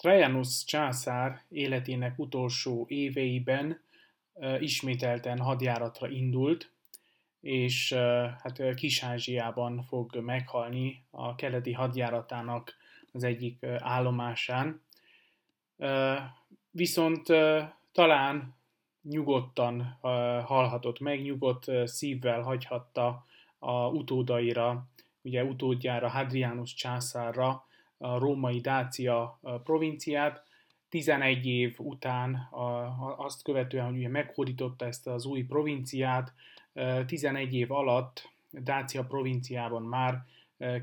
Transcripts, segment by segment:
Trajanus császár életének utolsó éveiben ismételten hadjáratra indult, és hát Kis-Ázsiában fog meghalni a keleti hadjáratának az egyik állomásán. Viszont talán nyugodtan halhatott meg, nyugodt szívvel hagyhatta a utódaira, ugye utódjára, Hadrianus császárra a római Dácia provinciát, 11 év után, azt követően, hogy ugye meghódította ezt az új provinciát, 11 év alatt Dácia provinciában már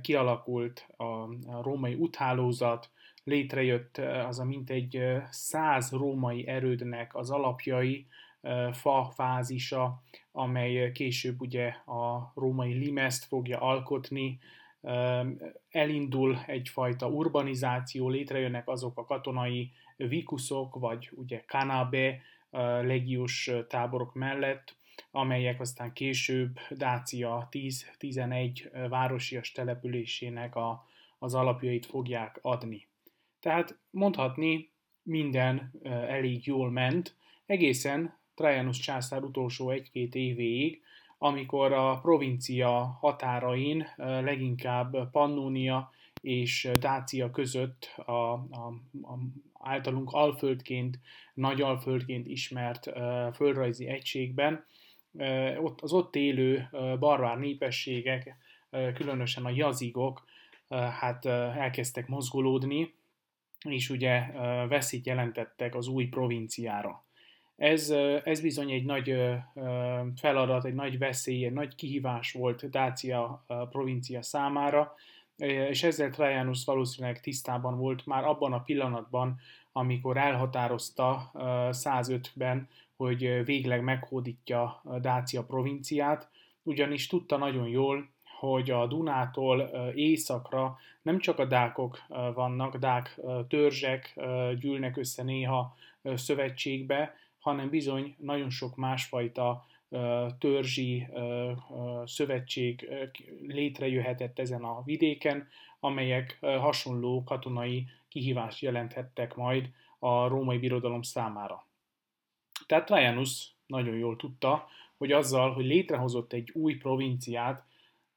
kialakult a római úthálózat, létrejött az a mintegy száz római erődnek az alapjai, fa fázisa, amely később ugye a római limeszt fogja alkotni, elindul egyfajta urbanizáció, létrejönnek azok a katonai vikuszok, vagy ugye kanabe legiós táborok mellett, amelyek aztán később Dácia 10-11 városias településének a, az alapjait fogják adni. Tehát mondhatni, minden elég jól ment, egészen Trajanus császár utolsó egy-két évéig, amikor a provincia határain leginkább Pannonia és Dácia között a, a, a általunk alföldként, nagy alföldként ismert földrajzi egységben ott, az ott élő barbár népességek, különösen a jazigok, hát elkezdtek mozgolódni, és ugye veszélyt jelentettek az új provinciára. Ez, ez bizony egy nagy feladat, egy nagy veszély, egy nagy kihívás volt Dácia provincia számára, és ezzel Trajanus valószínűleg tisztában volt már abban a pillanatban, amikor elhatározta 105-ben, hogy végleg meghódítja Dácia provinciát, ugyanis tudta nagyon jól, hogy a Dunától északra nem csak a dákok vannak, dák törzsek gyűlnek össze néha szövetségbe, hanem bizony nagyon sok másfajta törzsi szövetség létrejöhetett ezen a vidéken, amelyek hasonló katonai kihívást jelenthettek majd a római birodalom számára. Tehát Trajanus nagyon jól tudta, hogy azzal, hogy létrehozott egy új provinciát,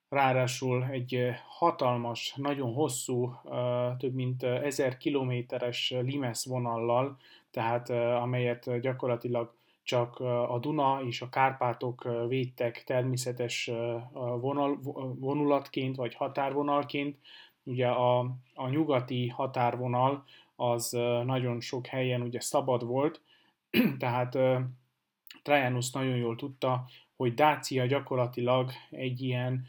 ráadásul egy hatalmas, nagyon hosszú, több mint ezer kilométeres limes vonallal, tehát amelyet gyakorlatilag csak a Duna és a Kárpátok védtek természetes vonal, vonulatként vagy határvonalként. Ugye a, a nyugati határvonal az nagyon sok helyen ugye szabad volt, tehát Trajanus nagyon jól tudta, hogy Dácia gyakorlatilag egy ilyen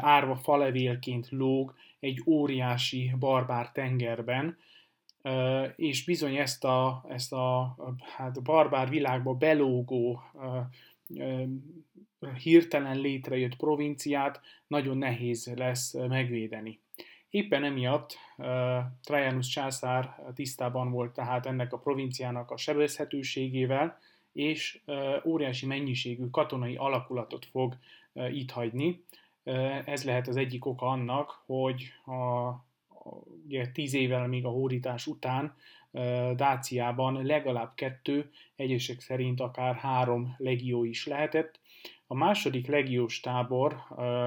árva falevélként lóg egy óriási barbár tengerben, és bizony ezt a, ezt a hát barbár világba belógó hirtelen létrejött provinciát nagyon nehéz lesz megvédeni. Éppen emiatt Trajanus császár tisztában volt tehát ennek a provinciának a sebezhetőségével, és óriási mennyiségű katonai alakulatot fog itt hagyni. Ez lehet az egyik oka annak, hogy a, a, ugye tíz évvel még a hódítás után Dáciában legalább kettő, egyesek szerint akár három legió is lehetett. A második legiós tábor,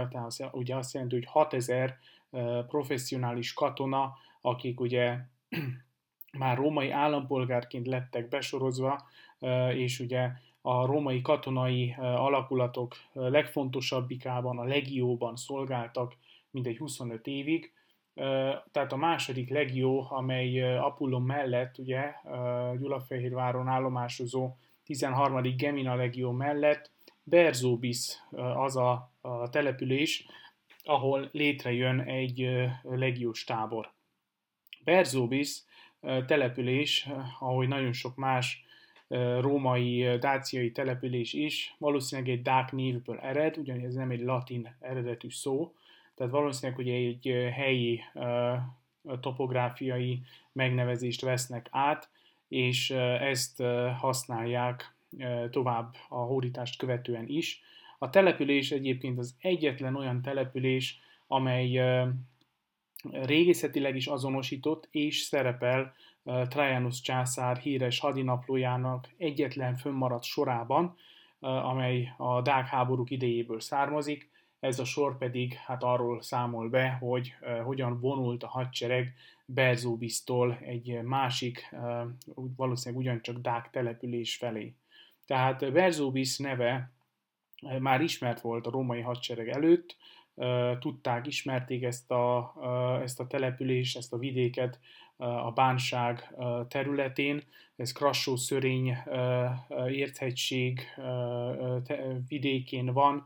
tehát ugye azt jelenti, hogy 6000 professzionális katona, akik ugye már római állampolgárként lettek besorozva, és ugye a római katonai alakulatok legfontosabbikában, a legióban szolgáltak mindegy 25 évig. Tehát a második legió, amely Apullon mellett, ugye Gyulafehérváron állomásozó 13. Gemina legió mellett Berzóbis az a, a település, ahol létrejön egy legiós tábor. Berzóbis település, ahogy nagyon sok más római, dáciai település is, valószínűleg egy dák névből ered, ugyanis ez nem egy latin eredetű szó, tehát valószínűleg, hogy egy helyi topográfiai megnevezést vesznek át, és ezt használják tovább a hódítást követően is. A település egyébként az egyetlen olyan település, amely régészetileg is azonosított és szerepel Trajanus császár híres hadinaplójának egyetlen fönnmaradt sorában, amely a Dák háborúk idejéből származik. Ez a sor pedig hát arról számol be, hogy hogyan vonult a hadsereg Berzóbisztól egy másik, valószínűleg ugyancsak Dák település felé. Tehát Berzóbisz neve már ismert volt a római hadsereg előtt, tudták, ismerték ezt a, ezt a települést, ezt a vidéket a bánság területén. Ez Krassó szörény érthegység vidékén van.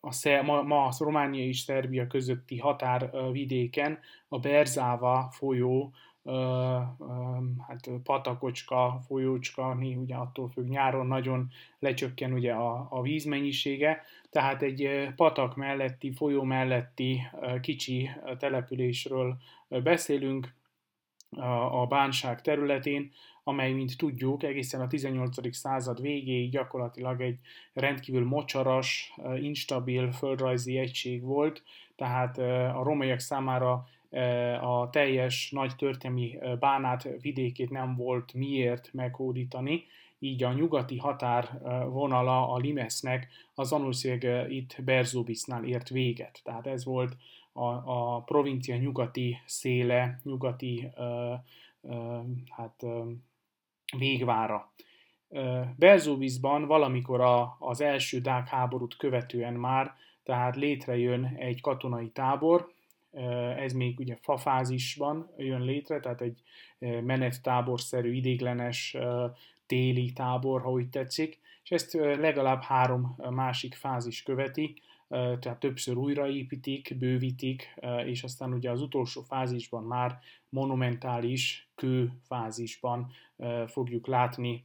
A, ma, ma a Románia és Szerbia közötti határvidéken a Berzava folyó hát patakocska, folyócska, ugye attól függ, nyáron nagyon lecsökken ugye a, a vízmennyisége, tehát egy patak melletti, folyó melletti kicsi településről beszélünk a bánság területén, amely, mint tudjuk, egészen a 18. század végéig gyakorlatilag egy rendkívül mocsaras, instabil földrajzi egység volt, tehát a romaiak számára a teljes nagy történelmi bánát vidékét nem volt miért meghódítani, így a nyugati határ vonala a Limesznek az valószínűleg itt Berzóbisznál ért véget. Tehát ez volt a, a provincia nyugati széle, nyugati ö, ö, hát, ö, végvára. Berzóbiszban valamikor a, az első Dák háborút követően már, tehát létrejön egy katonai tábor, ez még ugye fafázisban jön létre, tehát egy menettáborszerű, idéglenes téli tábor, ha úgy tetszik, és ezt legalább három másik fázis követi, tehát többször újraépítik, bővítik, és aztán ugye az utolsó fázisban már monumentális kő fázisban fogjuk látni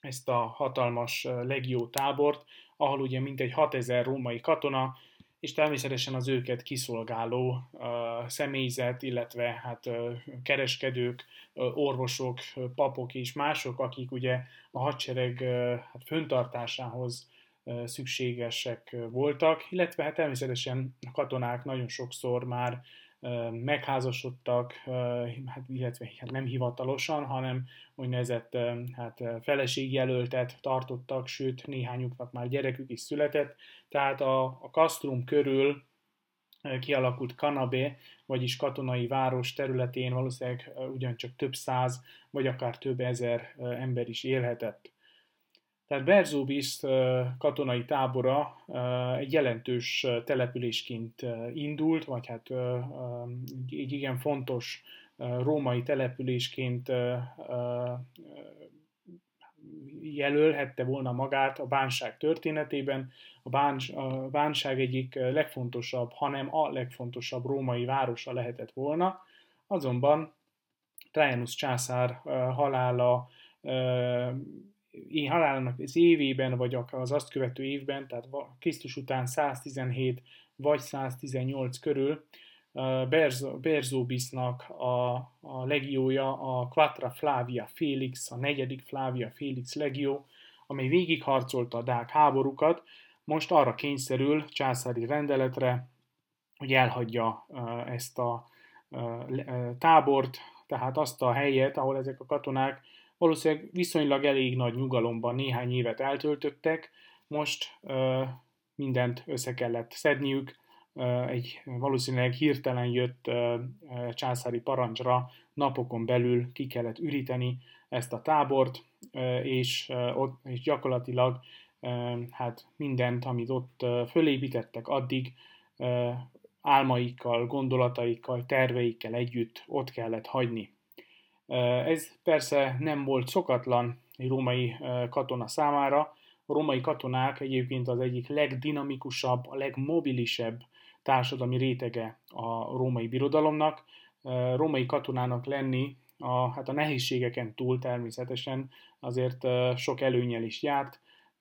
ezt a hatalmas legió tábort, ahol ugye mintegy 6000 római katona és természetesen az őket kiszolgáló uh, személyzet, illetve hát uh, kereskedők, uh, orvosok, papok és mások, akik ugye a hadsereg hát föntartásához szükségesek voltak, illetve hát természetesen a katonák nagyon sokszor már megházasodtak, hát, illetve hát nem hivatalosan, hanem úgynevezett hát, feleségjelöltet tartottak, sőt néhányuknak már gyerekük is született, tehát a, a kasztrum körül kialakult Kanabé, vagyis katonai város területén valószínűleg ugyancsak több száz, vagy akár több ezer ember is élhetett. Tehát Berzóbis katonai tábora egy jelentős településként indult, vagy hát egy igen fontos római településként jelölhette volna magát a bánság történetében. A, báns, a bánság egyik legfontosabb, hanem a legfontosabb római városa lehetett volna. Azonban Trajanus császár halála én halálának az évében, vagy az azt követő évben, tehát Krisztus után 117 vagy 118 körül Berzóbisznak a, a legiója, a Quatra Flavia Felix, a negyedik Flavia Felix legió, amely végigharcolta a dák háborúkat, most arra kényszerül császári rendeletre, hogy elhagyja ezt a tábort, tehát azt a helyet, ahol ezek a katonák valószínűleg viszonylag elég nagy nyugalomban néhány évet eltöltöttek, most mindent össze kellett szedniük, egy valószínűleg hirtelen jött császári parancsra napokon belül ki kellett üríteni ezt a tábort, és, ott, és gyakorlatilag hát mindent, amit ott fölépítettek addig, álmaikkal, gondolataikkal, terveikkel együtt ott kellett hagyni. Ez persze nem volt szokatlan egy római katona számára. A római katonák egyébként az egyik legdinamikusabb, a legmobilisebb társadalmi rétege a római birodalomnak. Római katonának lenni a, hát a nehézségeken túl természetesen azért sok előnyel is járt,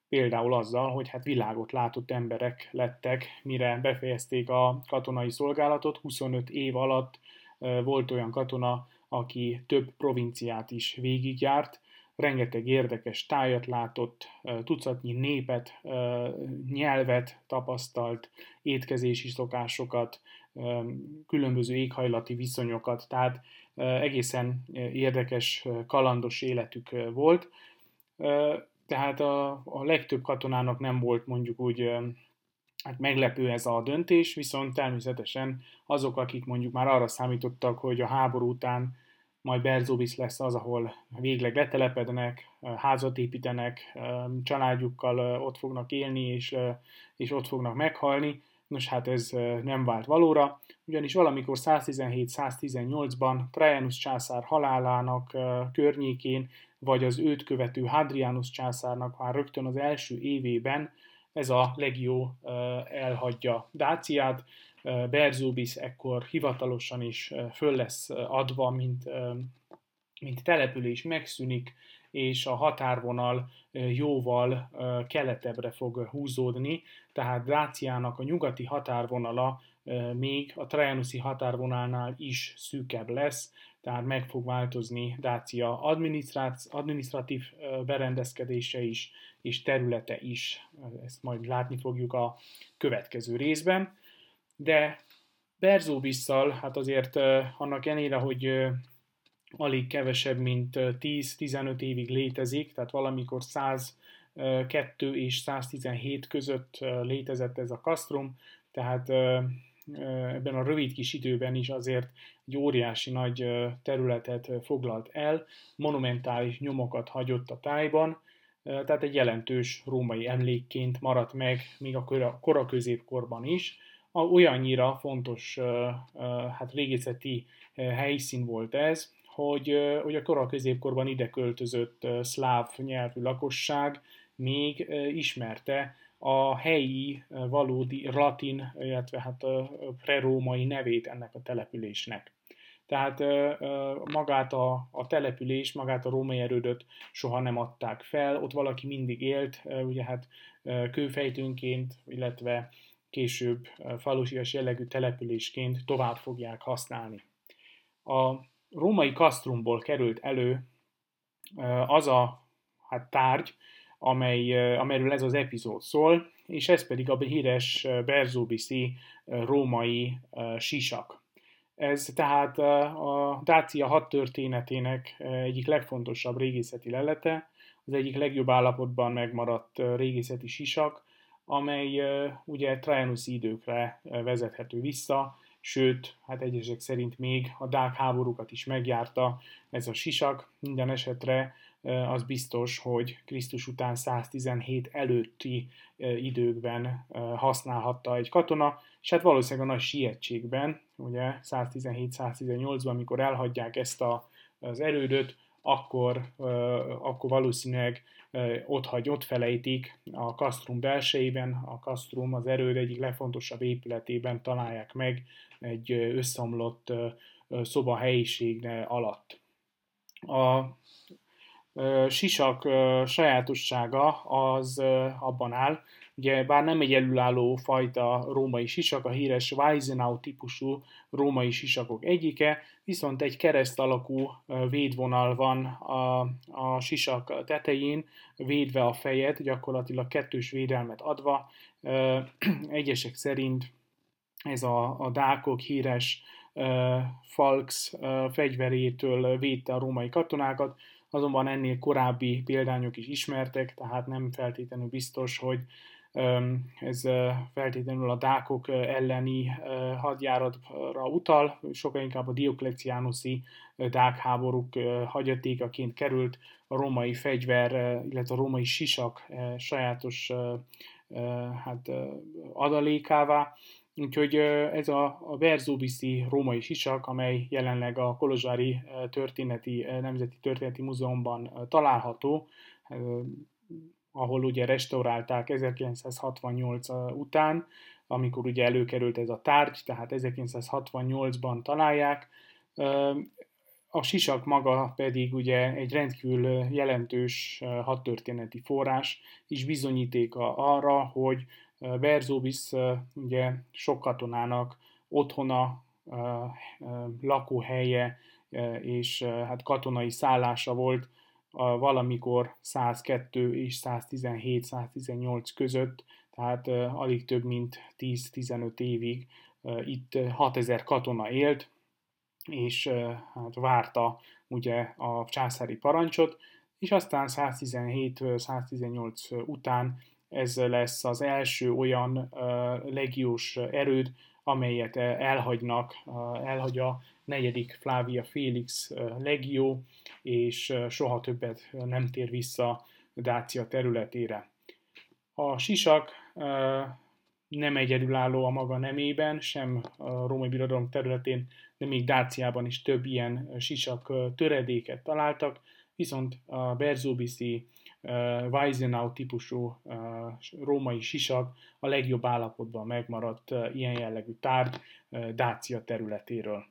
például azzal, hogy hát világot látott emberek lettek, mire befejezték a katonai szolgálatot. 25 év alatt volt olyan katona, aki több provinciát is végigjárt, rengeteg érdekes tájat látott, tucatnyi népet, nyelvet tapasztalt, étkezési szokásokat, különböző éghajlati viszonyokat, tehát egészen érdekes, kalandos életük volt. Tehát a, a legtöbb katonának nem volt mondjuk úgy hát meglepő ez a döntés, viszont természetesen azok, akik mondjuk már arra számítottak, hogy a háború után majd Berzóbisz lesz az, ahol végleg letelepednek, házat építenek, családjukkal ott fognak élni, és, és ott fognak meghalni. Nos, hát ez nem vált valóra, ugyanis valamikor 117-118-ban Trajanus császár halálának környékén, vagy az őt követő Hadrianus császárnak már rögtön az első évében ez a legió elhagyja Dáciát, Berzubis ekkor hivatalosan is föl lesz adva, mint, mint település megszűnik, és a határvonal jóval keletebbre fog húzódni, tehát Dáciának a nyugati határvonala még a Trajanuszi határvonalnál is szűkebb lesz, tehát meg fog változni Dácia adminisztratív berendezkedése is, és területe is. Ezt majd látni fogjuk a következő részben. De Berzóbisszal, hát azért annak ellenére, hogy alig kevesebb, mint 10-15 évig létezik, tehát valamikor 102 és 117 között létezett ez a kasztrum, tehát ebben a rövid kis időben is azért egy óriási nagy területet foglalt el, monumentális nyomokat hagyott a tájban, tehát egy jelentős római emlékként maradt meg még a kora középkorban is. Olyannyira fontos hát régészeti helyszín volt ez, hogy, hogy a kora középkorban ide költözött szláv nyelvű lakosság még ismerte a helyi valódi latin, illetve hát prerómai nevét ennek a településnek. Tehát magát a, a település, magát a római erődöt soha nem adták fel, ott valaki mindig élt, ugye hát kőfejtőnként, illetve később falusias jellegű településként tovább fogják használni. A római kasztrumból került elő az a hát tárgy, amely, amelyről ez az epizód szól, és ez pedig a híres Berzóbiszi római sisak. Ez tehát a Dácia hat történetének egyik legfontosabb régészeti lelete, az egyik legjobb állapotban megmaradt régészeti sisak, amely ugye Trajanus időkre vezethető vissza, sőt, hát egyesek szerint még a dák háborúkat is megjárta ez a sisak. Minden esetre az biztos, hogy Krisztus után 117 előtti időkben használhatta egy katona, és hát valószínűleg a nagy sietségben, ugye 117-118-ban, amikor elhagyják ezt a, az erődöt, akkor, akkor valószínűleg ott hagy, ott felejtik a kasztrum belsejében, a kasztrum az erőd egyik legfontosabb épületében találják meg egy összeomlott szoba helyiség alatt. A sisak sajátossága az abban áll, ugye bár nem egy elülálló fajta római sisak, a híres Weizenau típusú római sisakok egyike, viszont egy kereszt alakú védvonal van a, a sisak tetején, védve a fejet, gyakorlatilag kettős védelmet adva. Egyesek szerint ez a, a dákok híres Falks fegyverétől védte a római katonákat, azonban ennél korábbi példányok is ismertek, tehát nem feltétlenül biztos, hogy ez feltétlenül a dákok elleni hadjáratra utal, sokkal inkább a Diokleciánuszi dák háborúk hagyatékaként került a római fegyver, illetve a római sisak sajátos hát, adalékává, Úgyhogy ez a, a Verzóbiszi római sisak, amely jelenleg a Kolozsári történeti, Nemzeti Történeti Múzeumban található, ahol ugye restaurálták 1968 után, amikor ugye előkerült ez a tárgy, tehát 1968-ban találják. A sisak maga pedig ugye egy rendkívül jelentős hadtörténeti forrás, és bizonyítéka arra, hogy Verzóvis ugye sok katonának otthona, lakóhelye és hát katonai szállása volt valamikor 102 és 117-118 között, tehát alig több mint 10-15 évig itt 6000 katona élt, és hát várta ugye a császári parancsot, és aztán 117-118 után ez lesz az első olyan legiós erőd, amelyet elhagynak, elhagy a negyedik Flávia Félix legió, és soha többet nem tér vissza Dácia területére. A sisak nem egyedülálló a maga nemében, sem a római birodalom területén, de még Dáciában is több ilyen sisak töredéket találtak, viszont a Berzóbiszi Weisenau típusú római sisak a legjobb állapotban megmaradt ilyen jellegű tárgy Dácia területéről.